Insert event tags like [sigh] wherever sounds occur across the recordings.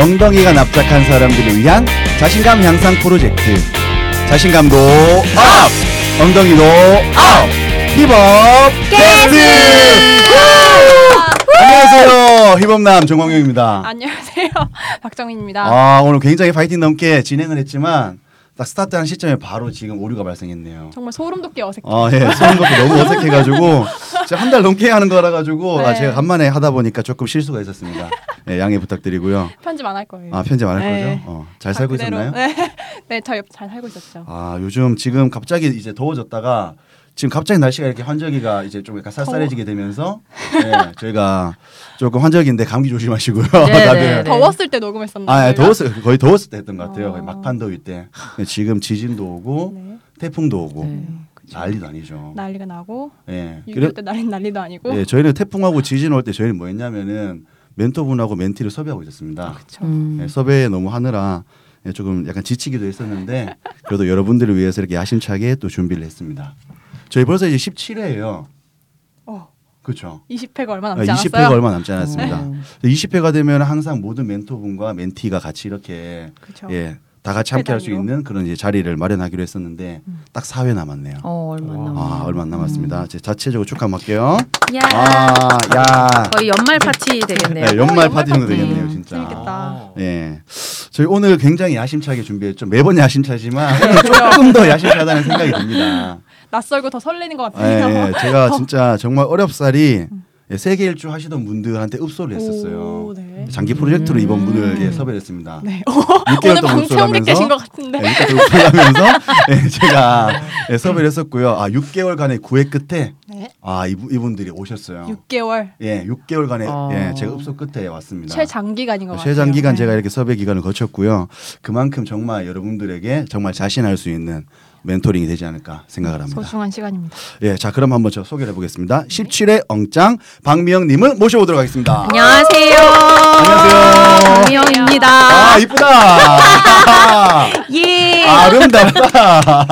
엉덩이가 납작한 사람들을 위한 자신감 향상 프로젝트. 자신감도 up 엉덩이도 up hip up 댄스! 안녕하세요. hip up남 정광용입니다. 안녕하세요. [laughs] 박정민입니다. 아 오늘 굉장히 파이팅 넘치게 진행을 했지만 딱 스타트한 시점에 바로 지금 오류가 발생했네요 정말 소름 돋게 어색해. 아, 예. 소름 돋고 너무 [laughs] 어색해 가지고 제가 한달 넘게 하는 거라 가지고 아, 네. 제가 간만에 하다 보니까 조금 실수가 있었습니다. 예, 양해 부탁드리고요. 편집 안 할 거예요. 아 편집 안 할 네. 거죠? 어, 잘 살고 그대로. 있었나요? 네, [laughs] 네, 저희 잘 살고 있었죠. 아 요즘 지금 갑자기 이제 더워졌다가 지금 갑자기 날씨가 이렇게 환절기가 이제 좀 약간 쌀쌀해지게 되면서 예, 저희가 조금 환절기인데 감기 조심하시고요. 네, 다들. 네, 네. 더웠을 때 녹음했었는데. 아, 예, 저희가. 더웠을 거의 더웠을 때 했던 것 같아요. 어. 거의 막판 더위 때. 지금 지진도 오고 네, 태풍도 오고 네. 난리도 아니죠. 난리가 나고 예. 6.25때 난리 난리도 아니고. 예, 저희는 태풍하고 지진 올 때 저희는 뭐 했냐면은 멘토분하고 멘티를 섭외하고 있었습니다. 그렇죠. 음. 예, 섭외에 너무 하느라 예, 조금 약간 지치기도 했었는데 그래도 여러분들을 위해서 이렇게 야심차게 또 준비를 했습니다. 저희 벌써 이제 17회예요. 어, 그렇죠. 20회가 얼마 남지 20회가 않았어요. 얼마 남지 않았습니다. 어. 20회가 되면 항상 모든 멘토분과 멘티가 같이 이렇게 그렇죠. 예, 다 같이 함께 할 수. 있는 그런 이제 자리를 마련하기로 했었는데 딱 4회 남았네요. 어 얼마 안 아. 얼마 안 남았습니다. 제 자체적으로 축하 할게요. 야. 아, 야. 거의 연말 파티 되겠네요. 네, 연말 연말 파티 정도. 되겠네요, 진짜. 재밌겠다. 예. 저희 오늘 굉장히 야심차게 준비했죠. 매번 야심차지만 오늘 조금 더 야심차다는 생각이 듭니다. 낯설고 더 설레는 것 예, 같아요. 예. 제가 진짜 정말 어렵사리 예, 세계 일주 하시던 분들한테 읍소를 했었어요. 오, 네. 장기 프로젝트로 음. 이번 분을 예, 섭외했습니다. 네. 6개월 오늘 동안 방청객 계신 것 읍소하면서 같은데. 예, 6개월 동안 읍소하면서 [laughs] 예, 제가 예, 섭외를 했었고요. 아, 6개월간의 구애 끝에 네. 아, 이분, 이분들이 오셨어요. 6개월 예, 6개월간의 어. 예, 제가 읍소 끝에 왔습니다. 최장기간인 것 같아요. 최장기간 네. 제가 이렇게 섭외 기간을 거쳤고요. 그만큼 정말 여러분들에게 정말 자신할 수 있는 멘토링이 되지 않을까 생각을 합니다. 소중한 시간입니다. 예, 자 그럼 한번 저 소개를 해보겠습니다. 17회 엉짱 박미영님을 모셔보도록 하겠습니다. 안녕하세요. 안녕하세요. 박미영입니다. 아 이쁘다. [laughs] 예. 아름답다.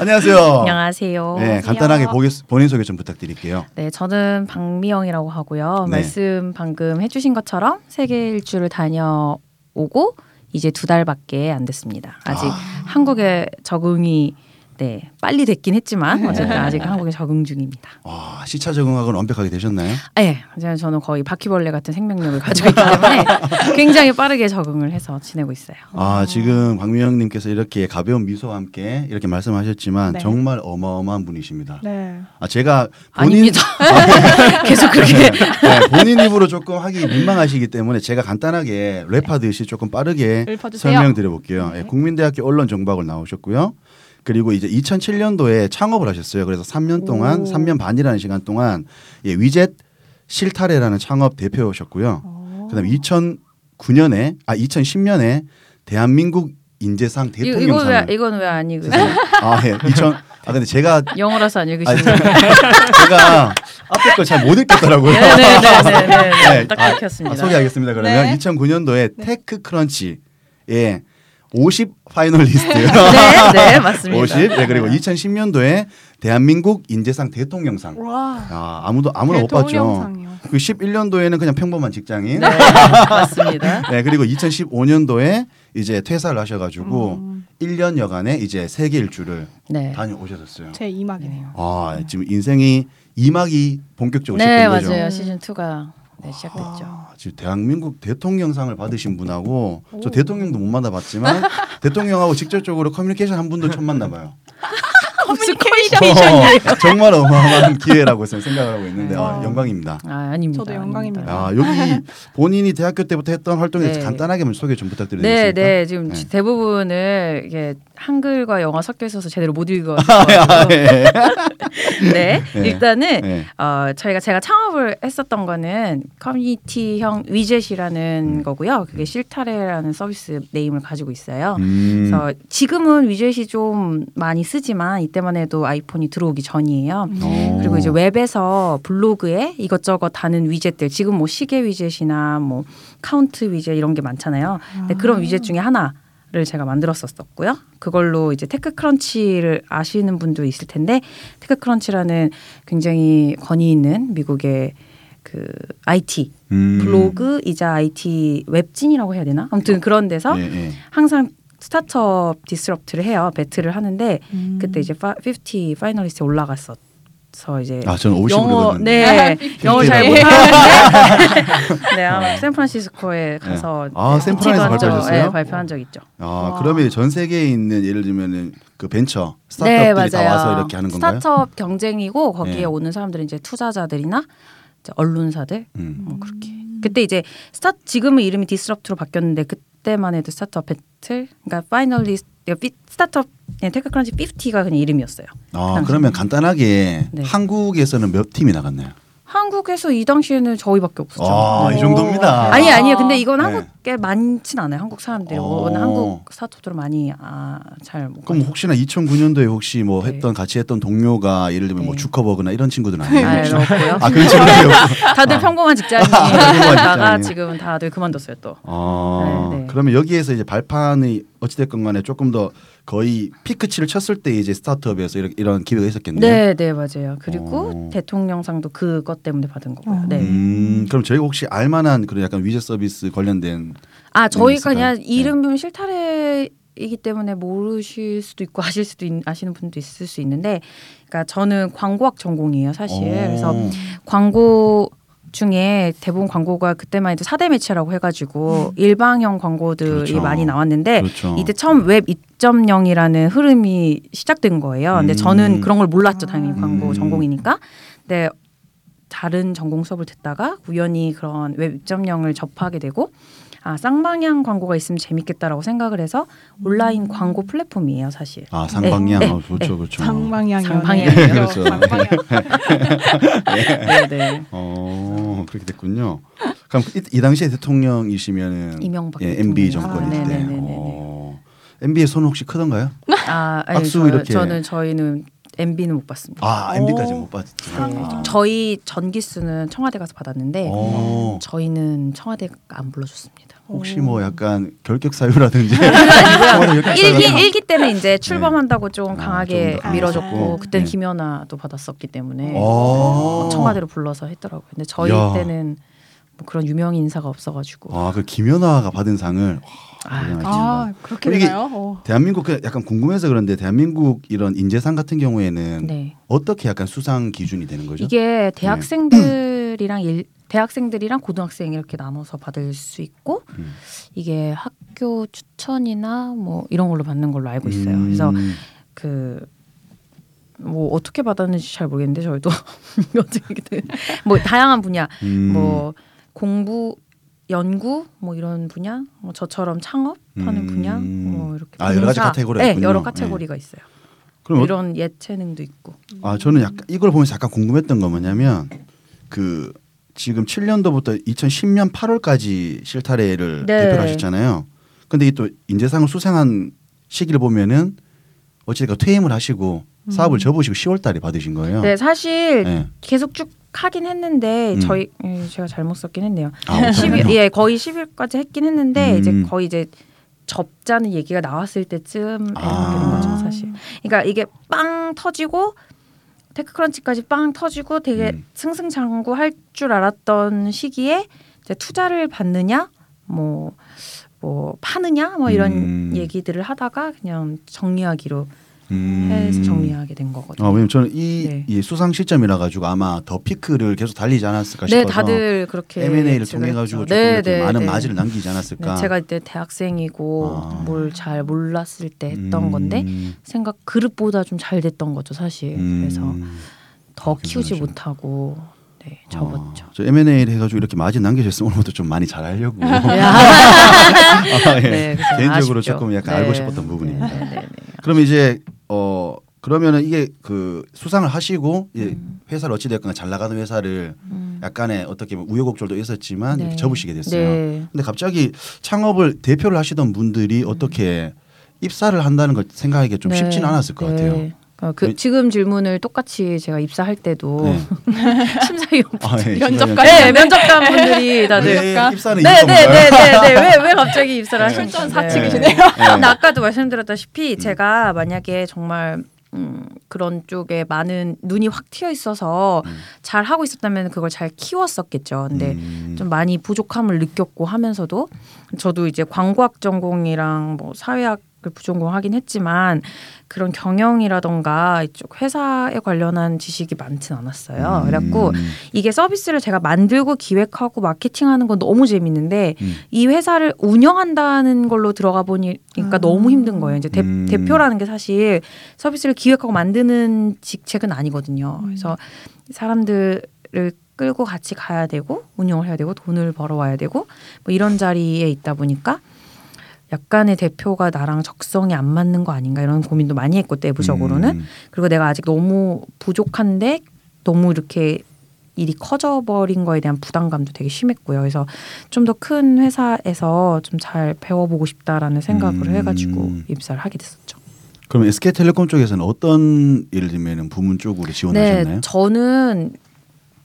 안녕하세요. 안녕하세요. 네, 간단하게 보기, 본인 소개 좀 부탁드릴게요. 네, 저는 박미영이라고 하고요. 네. 말씀 방금 해주신 것처럼 세계 일주를 다녀오고 이제 두 달밖에 안 됐습니다. 아직 한국에 적응이 네 빨리 됐긴 했지만 어쨌든 아직 한국에 적응 중입니다. 와 시차 적응하고는 완벽하게 되셨나요? 네, 이제 저는 거의 바퀴벌레 같은 생명력을 가지고 있기 때문에 [laughs] 굉장히 빠르게 적응을 해서 지내고 있어요. 아 지금 박미영님께서 이렇게 가벼운 미소와 함께 이렇게 말씀하셨지만 네. 정말 어마어마한 분이십니다. 네. 아 제가 본인 아닙니다. [laughs] [laughs] 계속 그렇게 네, 본인 입으로 조금 하기 민망하시기 때문에 제가 간단하게 랩하듯이 조금 빠르게 읊어주세요. 설명드려 볼게요. 네. 예, 국민대학교 언론정보학을 나오셨고요. 그리고 이제 2007년도에 창업을 하셨어요. 그래서 3년 동안, 오. 3년 반이라는 시간 동안 예, 위젯 실타래라는 창업 대표셨고요. 어. 그다음에 2009년에 아 2010년에 대한민국 인재상 대통령상 왜 이건 왜안 읽으세요? 아, 예. 2000 아 근데 제가 영어라서 안 읽으시는 제가 앞에 걸 잘 못 읽겠더라고요. 네네네네 네. 딱 아, 읽혔습니다. 아, 소개하겠습니다. 그러면 네. 2009년도에 TechCrunch의 50 finalist. [laughs] 네, 네 [laughs] 맞습니다. 50. 네, 그리고 2010년도에 대한민국 인재상 대통령상. 와. 아, 아무도 아무나 못 받죠. 그 11년도에는 그냥 평범한 직장인. 네, [laughs] 맞습니다. 네, 그리고 2015년도에 이제 퇴사를 하셔 가지고 음. 1년 여간의 이제 세계 일주를 네. 다녀오셨었어요. 제 2막이네요. 아, 지금 인생이 2막이 본격적으로 네, 시작된 거죠. 맞아요. 시즌 2가 네, 시작됐죠. 아, 지금 대한민국 대통령상을 받으신 분하고 저 오. 대통령도 못 만나봤지만 [laughs] 대통령하고 직접적으로 커뮤니케이션 한 분도 처음 만나봐요. 커뮤니케이션이에요. [laughs] 어, 정말 어마어마한 기회라고 저는 생각을 하고 있는데 아, 네. 영광입니다. 아, 아닙니다. 저도 영광입니다. 아, 여기 본인이 대학교 때부터 했던 활동에 대해서 네. 간단하게 소개 좀 부탁드려도 네? 네. 지금 네. 대부분을 이게 한글과 영어 섞여 있어서 제대로 못 읽어. [laughs] 아, 예. [laughs] 네. 네. 일단은 네. 어, 저희가 제가 창업을 했었던 거는 커뮤니티형 위젯이라는 음. 거고요. 그게 실타래라는 서비스 네임을 가지고 있어요. 음. 그래서 지금은 위젯이 좀 많이 쓰지만 이때만 해도 아이폰이 들어오기 전이에요. 오. 그리고 이제 웹에서 블로그에 이것저것 다는 위젯들 지금 뭐 시계 위젯이나 뭐 카운트 위젯 이런 게 많잖아요. 근데 그런 위젯 중에 하나 를 제가 만들었었고요. 그걸로 이제 TechCrunch를 아시는 분도 있을 텐데 TechCrunch라는 굉장히 권위 있는 미국의 그 IT 음. 블로그이자 IT 웹진이라고 해야 되나? 아무튼 그런 데서 예, 예. 항상 스타트업 Disrupt를 해요. battle을 하네 음. 그때 이제 파, 50 finalist에 올라갔었 어 이제 아 저는 50으로 영어. 네 영어 잘 예. 못하는데 [laughs] 네 아마 샌프란시스코에 가서 아, 네, 샌프란에서 발표했죠. 발표하셨어요? 네, 발표한 적 있죠. 아 와. 그러면 전 세계에 있는 예를 들면은 그 벤처 네 스타트업들이 다 맞아요. 와서 이렇게 하는 건가요? 스타트업 경쟁이고 거기에 네. 오는 사람들은 이제 투자자들이나 이제 언론사들 음. 뭐 그렇게. 그때 이제 스타 지금은 이름이 Disrupt로 바뀌었는데 그때만 해도 스타트업 배틀 그러니까 finalist 스타트업 네, TechCrunch 50가 그냥 이름이었어요. 아 그러면 간단하게 네. 한국에서는 몇 팀이 나갔나요? 한국에서 이 당시에는 저희밖에 없었죠. 아, 네. 이 정도입니다. 아니 아니요. 근데 이건 네. 한국에 많진 않아요. 한국 사람들이 어. 한국 스타트업들은 많이 아, 잘 못. 그럼 혹시나 2009년도에 혹시 뭐 네. 했던 같이 했던 동료가 예를 들면 뭐 네. 주커버그나 이런 친구들은 [laughs] 아니에요? 아? 없고요. 아 그런 친구들이 없고. [laughs] 다들 평범한 [laughs] 평범한 직장인이다가 직장인. 지금 다들 그만뒀어요 또. 아, 네, 네. 그러면 여기에서 이제 발판이 어찌됐건 간에 조금 더 거의 피크치를 쳤을 때 이제 스타트업에서 이런, 이런 기회가 있었겠네요. 네, 네 맞아요. 그리고 어. 대통령상도 그것 때문에 받은 거고요. 어. 네. 음, 그럼 저희가 혹시 알만한 그런 약간 위젯 서비스 관련된 아 저희가 있을까요? 그냥 네. 이름은 실타래 이기 때문에 모르실 수도 있고 [laughs] 아실 수도 있, 아시는 분도 있을 수 있는데, 그러니까 저는 광고학 전공이에요 사실. 어. 그래서 광고 중에 대부분 광고가 그때만 해도 4대 매체라고 해가지고 일방형 광고들이 그렇죠. 많이 나왔는데 그렇죠. 이때 처음 웹 2.0이라는 흐름이 시작된 거예요. 근데 음. 저는 그런 걸 몰랐죠. 당연히 광고 음. 전공이니까. 근데 다른 전공 수업을 듣다가 우연히 그런 웹 2.0을 접하게 되고 아 쌍방향 광고가 있으면 재밌겠다라고 생각을 해서 온라인 광고 플랫폼이에요 사실. 아 상방향 네, 어, 네, 그렇죠 네. 그렇죠. 상방향이요. 그렇죠. 네, 네. 어 그렇게 됐군요. 그럼 이, 이 당시에 대통령이시면은 이명박 예, MB. 정권일 아, 때. 네네네네. 어, MB의 손 혹시 크던가요? 아 아니, 박수 저, 이렇게. 저는 저희는 MB는 못 받습니다. 아 MB까지 오. 못 봤죠. 네, 저희 전기수는 청와대 가서 받았는데 어, 저희는 청와대가 안 불러줬습니다. 혹시 뭐 약간 결격 사유라든지 [laughs] [laughs] 청와대 일기 일기 때는 이제 출범한다고 좀 아, 강하게 조금 더 밀어줬고 강하셨고. 그때는 네. 김연아도 받았었기 때문에 어. 청와대로 불러서 했더라고요. 근데 저희 야. 때는 뭐 그런 유명 인사가 없어가지고 아, 그 김연아가 받은 상을 아. 아 그렇게 되나요? 어. 대한민국 그 약간 궁금해서 그런데 대한민국 이런 인재상 같은 경우에는 네. 어떻게 약간 수상 기준이 되는 거죠? 이게 대학생들이랑 일, 대학생들이랑 고등학생 이렇게 나눠서 받을 수 있고 음. 이게 학교 추천이나 뭐 이런 걸로 받는 걸로 알고 있어요. 음. 그래서 그 뭐 어떻게 받았는지 잘 모르겠는데 저희도 [laughs] 뭐 다양한 분야 음. 뭐 공부 연구 뭐 이런 분야 뭐 저처럼 창업하는 음. 분야 뭐 이렇게 아, 여러 가지. 카테고리가 네 있군요. 여러 카테고리가 있어요 그럼 어- 이런 예체능도 있고 아 저는 약간 이걸 보면서 약간 궁금했던 건 뭐냐면 그 지금 7년도부터 2010년 8월까지 실타래를 네. 대표를 하셨잖아요. 근데 이 또 인재상을 수상한 시기를 보면은 어찌됐건 퇴임을 하시고 사업을 접으시고 10월 달에 받으신 거예요. 음. 네 사실 네. 계속 쭉 하긴 했는데 음. 저희 예, 제가 잘못 썼긴 했네요. 아, 어떡하냐? 10일 예 거의 10일까지 했긴 했는데 음. 이제 거의 이제 접자는 얘기가 나왔을 때쯤 아. 거죠 사실. 그러니까 이게 빵 터지고 테크크런치까지 빵 터지고 되게 음. 승승장구 할 줄 알았던 시기에 이제 투자를 받느냐 뭐. 뭐 파느냐 뭐 이런 음. 얘기들을 하다가 그냥 정리하기로 음. 해서 정리하게 된 거거든요. 아, 왜냐면 저는 이, 네. 이 수상 시점이라 가지고 아마 더 피크를 계속 달리지 않았을까 네, 싶어서 다들 그렇게 M&A를 통해 가지고. 조금 네, 네, 많은 네. 마진을 남기지 않았을까. 네, 제가 이때 대학생이고 아. 뭘잘 몰랐을 때 했던 음. 건데 생각 그릇보다 좀 잘 됐던 거죠 사실. 음. 그래서 더 키우지 대단하시네. 못하고 네, 접었죠. 어, 저 M&A를 해가지고 이렇게 마진 남겨졌으면 오늘부터 좀 많이 잘하려고. 야. [laughs] 아, 예. 네, 개인적으로 아쉽죠. 조금 약간 네. 알고 싶었던 부분입니다. 네. 그럼 이제 어 그러면은 이게 그 수상을 하시고 이제 음. 회사를 어찌 됐거나 잘 나가는 회사를 음. 약간의 어떻게 보면 우여곡절도 있었지만 네. 이렇게 접으시게 됐어요. 네. 근데 갑자기 창업을 대표를 하시던 분들이 어떻게 입사를 한다는 걸 생각하기가 좀 네, 쉽지는 않았을 것 네. 같아요. 어, 그 네. 지금 질문을 똑같이 제가 입사할 때도 네. [laughs] 심사위원 [laughs] 아, 예, 면접관. 네 면접관 분들이 다들 왜 입사는 이유가 네네네네네 왜왜 갑자기 입사를 하신 출전. 사측이시네요. 네. 근데 아까도 말씀드렸다시피 제가 만약에 정말 음, 그런 쪽에 많은 눈이 확 튀어 있어서 음. 잘 하고 있었다면 그걸 잘 키웠었겠죠. 근데 음. 좀 많이 부족함을 느꼈고 하면서도 저도 이제 광고학 전공이랑 뭐 사회학을 부전공하긴 했지만 그런 경영이라던가 이쪽 회사에 관련한 지식이 많진 않았어요. 음. 그래갖고 이게 서비스를 제가 만들고 기획하고 마케팅하는 건 너무 재밌는데 음. 이 회사를 운영한다는 걸로 들어가 보니까 음. 너무 힘든 거예요. 이제 대, 음. 대표라는 게 사실 서비스를 기획하고 만드는 직책은 아니거든요. 음. 그래서 사람들을 끌고 같이 가야 되고 운영을 해야 되고 돈을 벌어와야 되고 뭐 이런 자리에 있다 보니까 약간의 대표가 나랑 적성이 안 맞는 거 아닌가 이런 고민도 많이 했고 내부적으로는 음. 그리고 내가 아직 너무 부족한데 너무 이렇게 일이 커져 버린 거에 대한 부담감도 되게 심했고요. 그래서 좀 더 큰 회사에서 좀 잘 배워보고 싶다라는 생각을 음. 해가지고 입사를 하게 됐었죠. 그럼 SK텔레콤 쪽에서는 어떤 예를 들면 부문 쪽으로 지원하셨나요? 네, 저는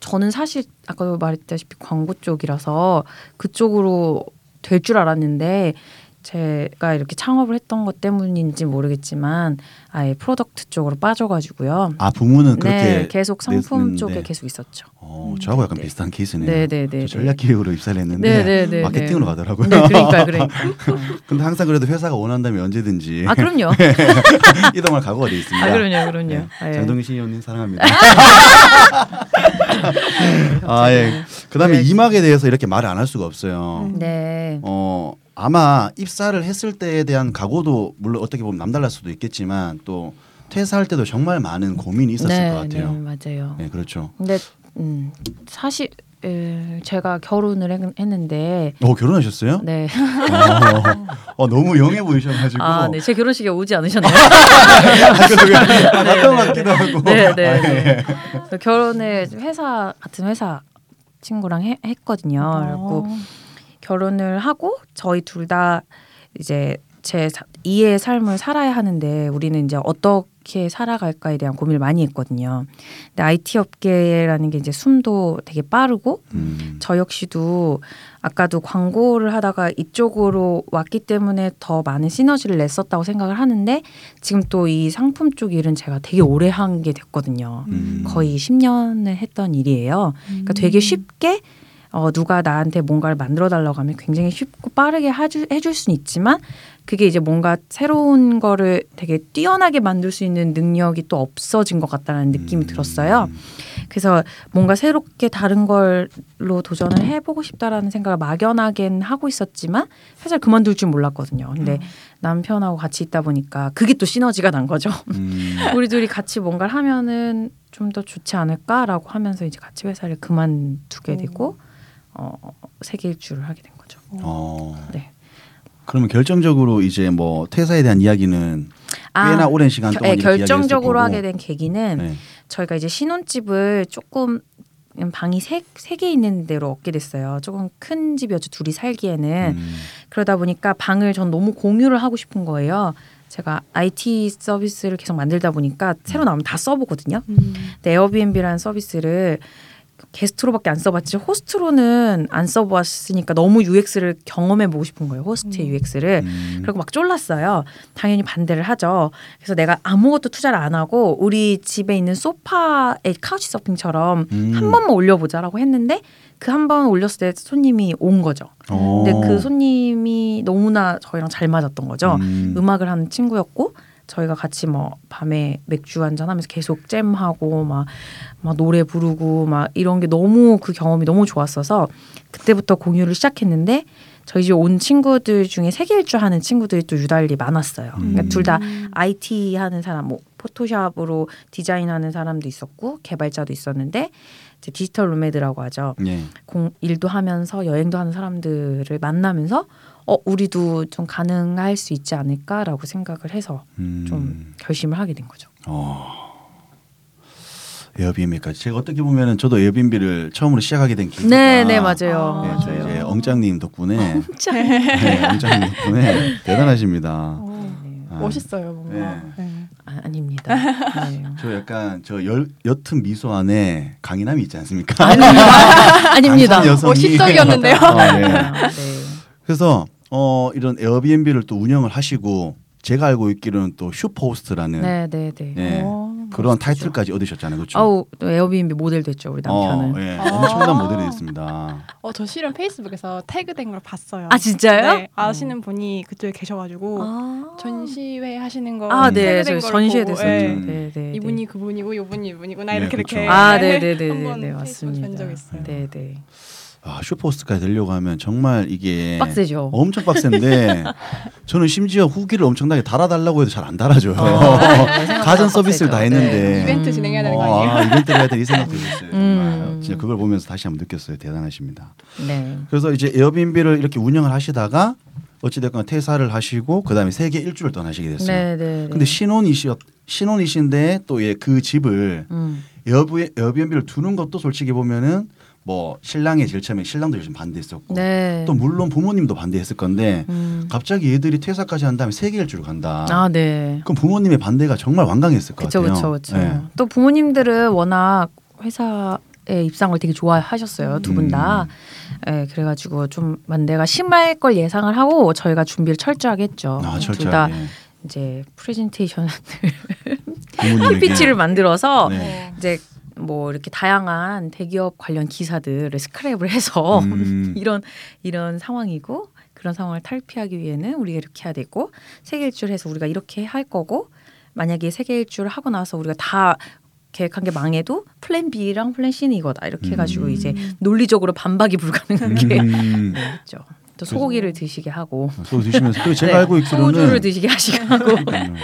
저는 사실 아까도 말했다시피 광고 쪽이라서 그쪽으로 될 줄 알았는데 제가 이렇게 창업을 했던 것 때문인지 모르겠지만 아예 product 쪽으로 빠져가지고요. 아 부문은 그렇게 네, 계속 상품 냈는데. 쪽에 계속 있었죠. 어, 저하고 약간 네. 비슷한 케이스네요. 네, 네, 네. 저 전략 기획으로 입사를 했는데 네, 네, 네, 마케팅으로 네. 가더라고요. 네, 그러니까 그러니까. [laughs] 근데 항상 그래도 회사가 원한다면 언제든지 아 그럼요. [laughs] 이동할 각오가 돼 있습니다. 아 그럼요, 그럼요. 네. 예. 장동민 CEO님 사랑합니다. [laughs] 아 예. 그다음에 네. 이막에 대해서 이렇게 말을 안 할 수가 없어요. 음. 네. 어 아마 입사를 했을 때에 대한 각오도 물론 어떻게 보면 남달랄 수도 있겠지만 또 퇴사할 때도 정말 많은 고민이 있었을 네, 것 같아요. 네, 맞아요. 네, 그렇죠. 근데 음, 사실 에, 제가 결혼을 했, 했는데 어 결혼하셨어요? 네. 어, 어, 너무 영해 보이셔가지고. 아, 네. 제 결혼식에 오지 않으셨나요? 아, 그래도 아, 것 같기도 하고. 네, 네. 아, 예. 네. 결혼을 회사 같은 회사 친구랑 해, 했거든요. 어. 그래갖고 결혼을 하고 저희 둘 다 이제 제 사- 이의 삶을 살아야 하는데 우리는 이제 어떻게 살아갈까에 대한 고민을 많이 했거든요. 근데 IT 업계라는 게 이제 숨도 되게 빠르고 음. 저 역시도 아까도 광고를 하다가 이쪽으로 왔기 때문에 더 많은 시너지를 냈었다고 생각을 하는데 지금 또 이 상품 쪽 일은 제가 되게 오래 한 게 됐거든요. 음. 거의 10년을 했던 일이에요. 그러니까 되게 쉽게 어, 누가 나한테 뭔가를 만들어 달라고 하면 굉장히 쉽고 빠르게 하주, 해줄 수는 있지만 그게 이제 뭔가 새로운 거를 되게 뛰어나게 만들 수 있는 능력이 또 없어진 것 같다는 느낌이 음. 들었어요. 그래서 뭔가 새롭게 다른 걸로 도전을 해보고 싶다라는 생각을 막연하게는 하고 있었지만 사실 그만둘 줄 몰랐거든요. 근데 남편하고 같이 있다 보니까 그게 또 시너지가 난 거죠. 음. [laughs] 우리 둘이 같이 뭔가를 하면은 좀 더 좋지 않을까라고 하면서 이제 같이 회사를 그만두게 되고 어, 세계 일주를 하게 된 거죠. 어. 네. 그러면 결정적으로 이제 뭐 퇴사에 대한 이야기는 꽤나 오랜 시간 겨- 동안 네, 결정적으로 하게. 된 계기는 네. 저희가 이제 신혼집을 조금 방이 세개 있는 데로 얻게 됐어요. 조금 큰 집이었죠. 둘이 살기에는. 음. 그러다 보니까 방을 전 너무 공유를 하고 싶은 거예요. 제가 IT 서비스를 계속 만들다 보니까 새로 나오면 다 써보거든요. 음. 근데 에어비앤비라는 서비스를 게스트로밖에 안 써봤지 호스트로는 안 써봤으니까 너무 UX를 경험해 보고 싶은 거예요. 호스트의 UX를. 음. 그리고 막 쫄랐어요. 당연히 반대를 하죠. 그래서 내가 아무것도 투자를 안 하고 우리 집에 있는 소파에 카우치 서핑처럼 음. 한 번만 올려보자라고 했는데 그 한 번 올렸을 때 손님이 온 거죠. 어. 근데 그 손님이 너무나 저희랑 잘 맞았던 거죠. 음. 음악을 하는 친구였고 저희가 같이 뭐 밤에 맥주 한잔 하면서 계속 잼하고 막, 막 노래 부르고 막 이런 게 너무 그 경험이 너무 좋았어서 그때부터 공유를 시작했는데 저희 집 온 친구들 중에 세계 일주 하는 친구들이 또 유달리 많았어요. 그러니까 음. 둘다 IT 하는 사람, 뭐 포토샵으로 디자인하는 사람도 있었고 개발자도 있었는데 이제 디지털 룸메드라고 하죠. 예. 공 일도 하면서 여행도 하는 사람들을 만나면서 어 우리도 좀 가능할 수 있지 않을까라고 생각을 해서 음. 좀 결심을 하게 된 거죠. 어. 에어비앤비까지 제가 어떻게 보면은 저도 에어비앤비를 처음으로 시작하게 된 계기가 네, 네 맞아요. 네, 저 맞아요. 이제 엉짱님 덕분에 네, 엉짱님 덕분에 [laughs] 대단하십니다. 어, 네. 아. 멋있어요 뭔가. 네. 아, 아닙니다. [laughs] 네. 저 약간 저 열, 옅은 미소 안에 강인함이 있지 않습니까? 아닙니다. 어, 시적이었는데요. 아, 네. 네. 그래서 어 이런 에어비앤비를 또 운영을 하시고 제가 알고 있기로는 또 superhost라는 네, 네, 네. 예, 어, 그런. 타이틀까지 얻으셨잖아요, 그렇죠? 아우 또 에어비앤비 모델 됐죠 우리 남편은. 어, 예, 아. 엄청난 모델이 됐습니다. 어, 저 실은 페이스북에서 태그된 걸 봤어요. 아 진짜요? 네, 아시는 분이 그쪽에 계셔가지고 아. 전시회 하시는 거 아, 네, 태그된 저걸 전시회 됐었죠. 예. 음. 네, 네, 이분이 그분이고 이분이 이분이구나 네, 이렇게 그렇죠. 이렇게 아, 네, 네, 네, 네, 네, [laughs] 페이스북 맞습니다. 네, 네. 아, 슈퍼호스트까지 되려고 하면 정말 이게 빡세죠. 엄청 빡센데 [laughs] 저는 심지어 후기를 엄청나게 달아달라고 해도 잘 안 달아줘요. [laughs] 어, 가전 서비스를 다 빡세죠. 했는데 네. 이벤트 진행해야 되는 거 어, 아니에요? 아, 이벤트를 해야 될이 생각도 [laughs] 들었어요. 정말 음. 진짜 그걸 보면서 다시 한번 느꼈어요. 대단하십니다. 네. 그래서 이제 에어비앤비를 이렇게 운영을 하시다가 어찌됐건 퇴사를 하시고 그다음에 세계 일주를 떠나시게 됐어요. 네, 네. 네. 근데 신혼이셨 신혼이신데 또 예 그 집을 음. 에어비, 에어비앤비를 두는 것도 솔직히 보면은 뭐 제일 처음에 신랑도 요즘 반대했었고 네. 또 물론 부모님도 반대했을 건데 음. 갑자기 얘들이 퇴사까지 한 다음에 세계 일주를 간다. 아, 네. 그럼 부모님의 반대가 정말 완강했을 것 그쵸, 같아요. 그쵸. 예. 또 부모님들은 워낙 회사에 입상을 되게 좋아하셨어요, 두 분 다. 음. 예, 그래가지고 좀 만대가 심할 걸 예상을 하고 저희가 준비를 철저하게 했죠. 아, 둘다 철저하게 이제 프레젠테이션 부모님에게 [laughs] PPT를 만들어서 네. 이제 뭐 이렇게 다양한 대기업 관련 기사들을 스크랩을 해서 음. [laughs] 이런 이런 상황이고 그런 상황을 탈피하기 위해는 우리가 이렇게 해야 되고 세계 일주를 해서 우리가 이렇게 할 거고 만약에 세계 일주를 하고 나서 우리가 다 계획한 게 망해도 플랜 B랑 플랜 C는 이거다 이렇게 해가지고 음. 이제 논리적으로 반박이 불가능한 게 음. [laughs] 있죠. 또 소고기를 드시게 하고 소 드시면서 그리고 제가 네, 알고 있기로는 소주를 드시게 하시게 하고 음.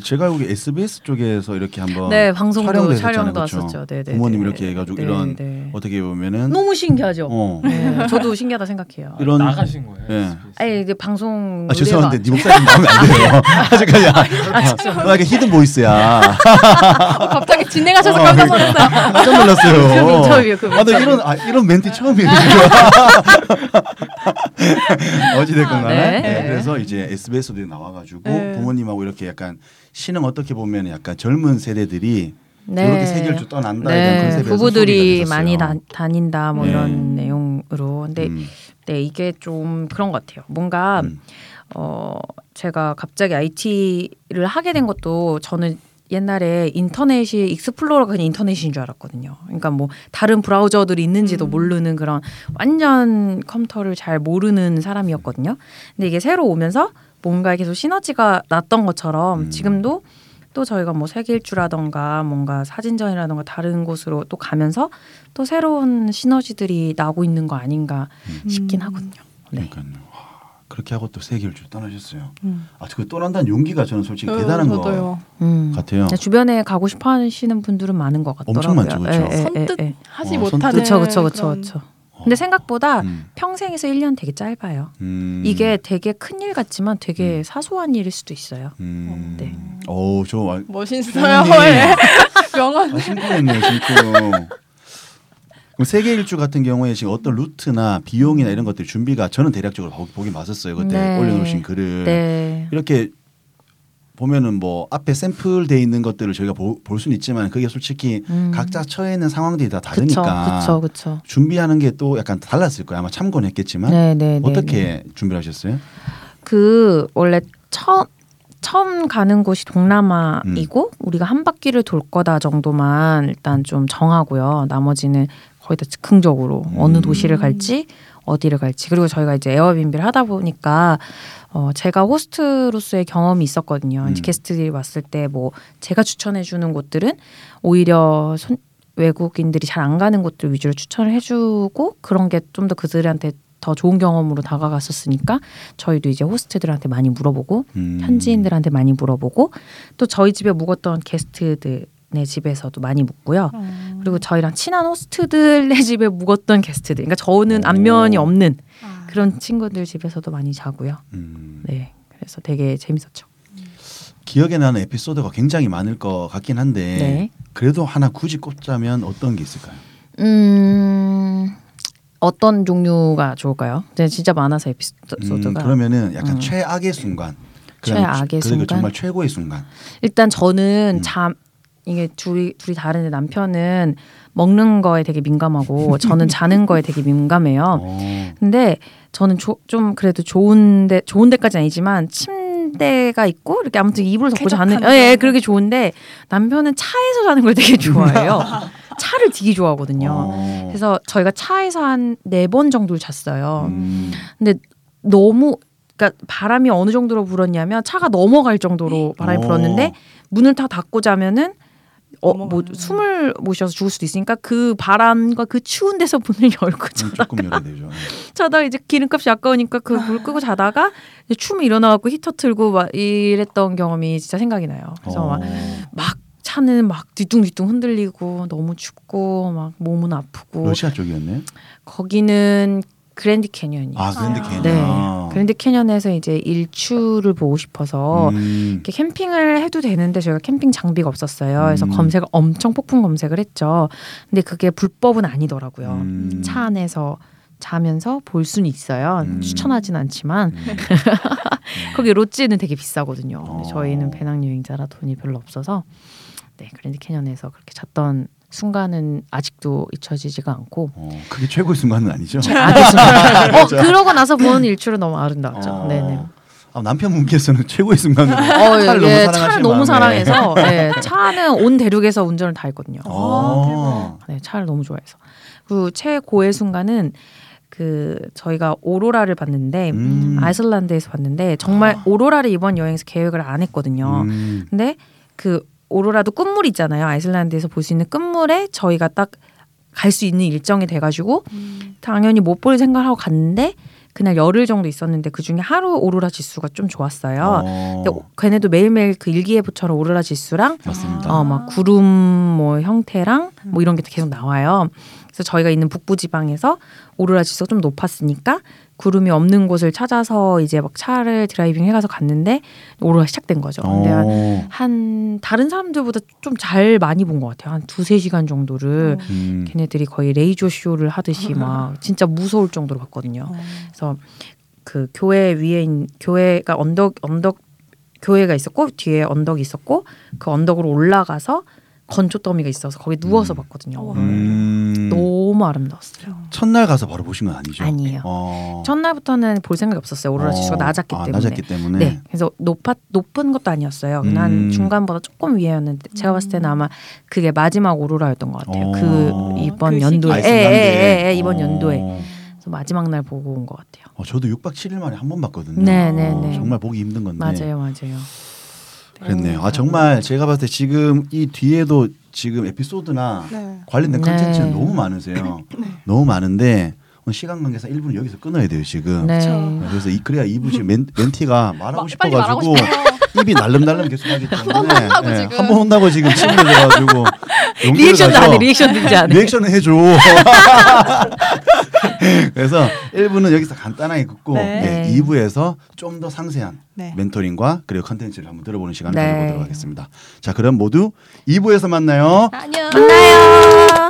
제가 알고 SBS 쪽에서 이렇게 한번 네 방송도 촬영도 했었잖아요, 촬영도 그렇죠? 왔었죠. 네, 네, 부모님 네. 이렇게 해가지고 네, 이런 네. 어떻게 보면은 너무 신기하죠. 어. 네, 저도 신기하다 생각해요. 이런 나가신 거예요. 예. SBS? 아니 이제 방송 아 죄송한데 네 목소리 나오면 안 돼요. [laughs] [laughs] 아직까지 아, 아, 이게 히든 보이스야. [laughs] 어, 갑자기 진행하셔서 깜짝 놀랐어요. 깜짝 그 놀랐어요. 민첩이에요, 그 아, 나 이런 아, 이런 멘트 처음이에요. 어찌됐건 간에 네. 네, 그래서 이제 SBS도 나와가지고 네. 부모님하고 이렇게 약간 신흥 어떻게 보면 약간 젊은 세대들이 네. 저렇게 세계일주 떠난다에 대한 네, 컨셉에서 부부들이 많이 됐었어요. 다, 다닌다 뭐 네. 이런 내용으로 근데 음, 네 이게 좀 그런 것 같아요. 뭔가 음. 어 제가 갑자기 IT를 하게 된 것도 저는 옛날에 인터넷이 익스플로러가 그냥 인터넷인 줄 알았거든요. 그러니까 뭐 다른 브라우저들이 있는지도 음. 모르는 그런 완전 컴퓨터를 잘 모르는 사람이었거든요. 근데 이게 새로 오면서 뭔가 계속 시너지가 났던 것처럼 음. 지금도 또 저희가 뭐 세계일주라던가 뭔가 사진전이라던가 다른 곳으로 또 가면서 또 새로운 시너지들이 나고 있는 거 아닌가 싶긴 음. 하거든요. 네. 그러니까요. 와, 그렇게 하고 또 세계일주 떠나셨어요. 음. 아, 그 떠난다는 용기가 저는 솔직히 어, 대단한 거 저도요. 음. 같아요. 주변에 가고 싶어 하시는 분들은 많은 것 같더라고요. 엄청 많죠, 그쵸? 예, 예, 선뜻 예, 예. 하지 어, 못하는 그쵸, 그런- 그쵸. 근데 생각보다 음, 평생에서 1년 되게 짧아요. 음, 이게 되게 큰 일 같지만 되게 음. 사소한 일일 수도 있어요. 음, 네. 오, 저 아, 멋있어요. 음. 예. [laughs] 명언. 아, 심쿵했네요, 심쿵. 그럼 세계 일주 같은 경우에 지금 어떤 루트나 비용이나 이런 것들 준비가 저는 대략적으로 보- 보긴 봤었어요. 그때 네. 올려놓으신 글을 네. 이렇게 보면은 뭐 앞에 샘플 돼 있는 것들을 저희가 보, 볼 수는 있지만 그게 솔직히 음. 각자 처해 있는 상황들이 다 그쵸, 다르니까 그쵸, 그쵸. 준비하는 게 또 약간 달랐을 거예요. 아마 참고는 했겠지만 네, 네, 네. 어떻게 준비를 하셨어요? 그 원래 처음 처음 가는 곳이 동남아이고 음. 우리가 한 바퀴를 돌 거다 정도만 일단 좀 정하고요. 나머지는 거의 다 즉흥적으로 어느 음. 도시를 갈지 어디를 갈지 그리고 저희가 이제 에어비앤비를 하다 보니까 어 제가 호스트로서의 경험이 있었거든요. 음. 게스트들이 왔을 때 뭐 제가 추천해 주는 곳들은 오히려 손, 외국인들이 잘 안 가는 곳들 위주로 추천을 해주고 그런 게 좀 더 그들한테 더 좋은 경험으로 다가갔었으니까 저희도 이제 호스트들한테 많이 물어보고 음. 현지인들한테 많이 물어보고 또 저희 집에 묵었던 게스트들 의 집에서도 많이 묵고요. 음. 그리고 저희랑 친한 호스트들의 [laughs] 집에 묵었던 게스트들, 그러니까 저는 오. 안면이 없는 아. 그런 친구들 집에서도 많이 자고요. 음. 네, 그래서 되게 재밌었죠. 기억에 나는 에피소드가 굉장히 많을 것 같긴 한데 네. 그래도 하나 굳이 꼽자면 어떤 게 있을까요? 음, 어떤 종류가 좋을까요? 네, 진짜 많아서 에피소드가. 음, 그러면은 약간 음. 최악의 순간. 최악의 순간? 정말 최고의 순간. 일단 저는 음. 잠 이게 둘이 둘이 다른데 남편은 먹는 거에 되게 민감하고 저는 자는 거에 되게 민감해요. 어. 근데 저는 조, 좀 그래도 좋은데 좋은 데까지 아니지만 침 침대가 있고 이렇게 아무튼 이불을 덮고 자는 예, 예, 그렇게 좋은데 남편은 차에서 자는 걸 되게 좋아해요. [laughs] 차를 되게 좋아하거든요. 어. 그래서 저희가 차에서 한 네 번 정도를 잤어요. 음. 근데 너무 그러니까 바람이 어느 정도로 불었냐면 차가 넘어갈 정도로 바람이 어. 불었는데 문을 다 닫고 자면은 어, 뭐. 숨을 못 쉬어서 죽을 수도 있으니까 그 바람과 그 추운 데서 문을 [laughs] 열고 음, 자다가 되죠. 자다가 이제 기름값이 아까우니까 그 불 끄고 자다가 이제 추면 일어나갖고 히터 틀고 막 이랬던 경험이 진짜 생각이 나요. 그래서 막, 어. 막 차는 막 뒤뚱뒤뚱 흔들리고 너무 춥고 막 몸은 아프고 러시아 쪽이었네. 거기는 그랜드 캐니언이요. 아 그랜드 아. 캐니언. 네. 그랜드 캐니언에서 이제 일출을 보고 싶어서 음. 이렇게 캠핑을 해도 되는데 저희가 캠핑 장비가 없었어요. 그래서 음. 검색을 엄청 폭풍 검색을 했죠. 근데 그게 불법은 아니더라고요. 음. 차 안에서 자면서 볼 수는 있어요. 음. 추천하진 않지만 음. [laughs] 거기 롯지는 되게 비싸거든요. 근데 어. 저희는 배낭여행자라 돈이 별로 없어서 네 그랜드 캐니언에서 그렇게 잤던 순간은 아직도 잊혀지지가 않고 어, 그게 최고의 순간은 아니죠. 알겠습니다. [laughs] 어 그러고 나서 보는 일출은 너무 아름다웠죠. 어. 네네. 아, 남편분께서는 최고의 순간으로 어, [laughs] 차를 너무 예, 차를 너무. 사랑해서 [laughs] 네, 차는 온 대륙에서 운전을 다 했거든요. 어. 네, 차를 너무 좋아해서. 그 최고의 순간은 그 저희가 오로라를 봤는데 음. 아이슬란드에서 봤는데 정말 오로라를 이번 여행에서 계획을 안 했거든요. 음. 근데 그 오로라도 끝물 있잖아요. 아이슬란드에서 볼 수 있는 끝물에 저희가 딱 갈 수 있는 일정이 돼가지고 당연히 못 볼 생각을 하고 갔는데 그날 열흘 정도 있었는데 그 중에 하루 오로라 지수가 좀 좋았어요. 어. 근데 걔네도 매일매일 그 일기예보처럼 오로라 지수랑 맞습니다. 어막 구름 뭐 형태랑 뭐 이런 게 계속 나와요. 그래서 저희가 있는 북부 지방에서 오로라 지수가 좀 높았으니까 구름이 없는 곳을 찾아서 이제 막 차를 driving 해가서 갔는데 오로라 시작된 거죠. 근데 한, 어. 한 다른 사람들보다 좀 잘 많이 본 것 같아요. 한 두세 시간 정도를 음. 걔네들이 거의 레이저 쇼를 하듯이 막 진짜 무서울 정도로 봤거든요. 어. 그래서 그 교회 위에 있, 교회가 언덕 언덕 교회가 있었고 뒤에 언덕이 있었고 그 언덕으로 올라가서 건조 더미가 있어서 거기 누워서 음. 봤거든요. 음. 너무 아름다웠어요. 첫날 가서 바로 보신 건 아니죠? 아니에요. 어. 첫날부터는 볼 생각이 없었어요. 오로라 지수가 어. 낮았기 아, 때문에. 낮았기 때문에. 네, 그래서 높아 높은 것도 아니었어요. 음. 한 중간보다 조금 위에였는데 제가 봤을 때는 아마 그게 마지막 오로라였던 것 같아요. 어. 그 이번 그 연도에. 예, 예. 예, 예, 이번 어. 연도에 그래서 마지막 날 보고 온 것 같아요. 어, 저도 6박 7일 만에 한 번 봤거든요. 네, 네, 어, 네. 정말 보기 힘든 건데. 맞아요, 맞아요. 그랬네요. 아 정말 제가 봤을 때 지금 이 뒤에도 지금 에피소드나 네. 관련된 네. 컨텐츠는 너무 많으세요. 너무 많은데 오늘 시간 관계상 1부는 여기서 끊어야 돼요 지금. 네. 그래서 이 그래야 2부 지금 멘, mentee가 말하고 마- 빨리 말하고 싶어가지고 입이 날름날름 계속 하기 때문에 지금. 한번 혼나고 지금 침을 내가지고 reaction도 안 해, reaction도 이제 안 해. reaction을 해줘. [laughs] 그래서 1부는 여기서 간단하게 끊고 네. 예, 2부에서 좀 더 상세한 네. mentoring과 그리고 컨텐츠를 한번 들어보는 시간을 네. 가져보도록 하겠습니다. 자, 그럼 모두 2부에서 만나요. 안녕. 만나요.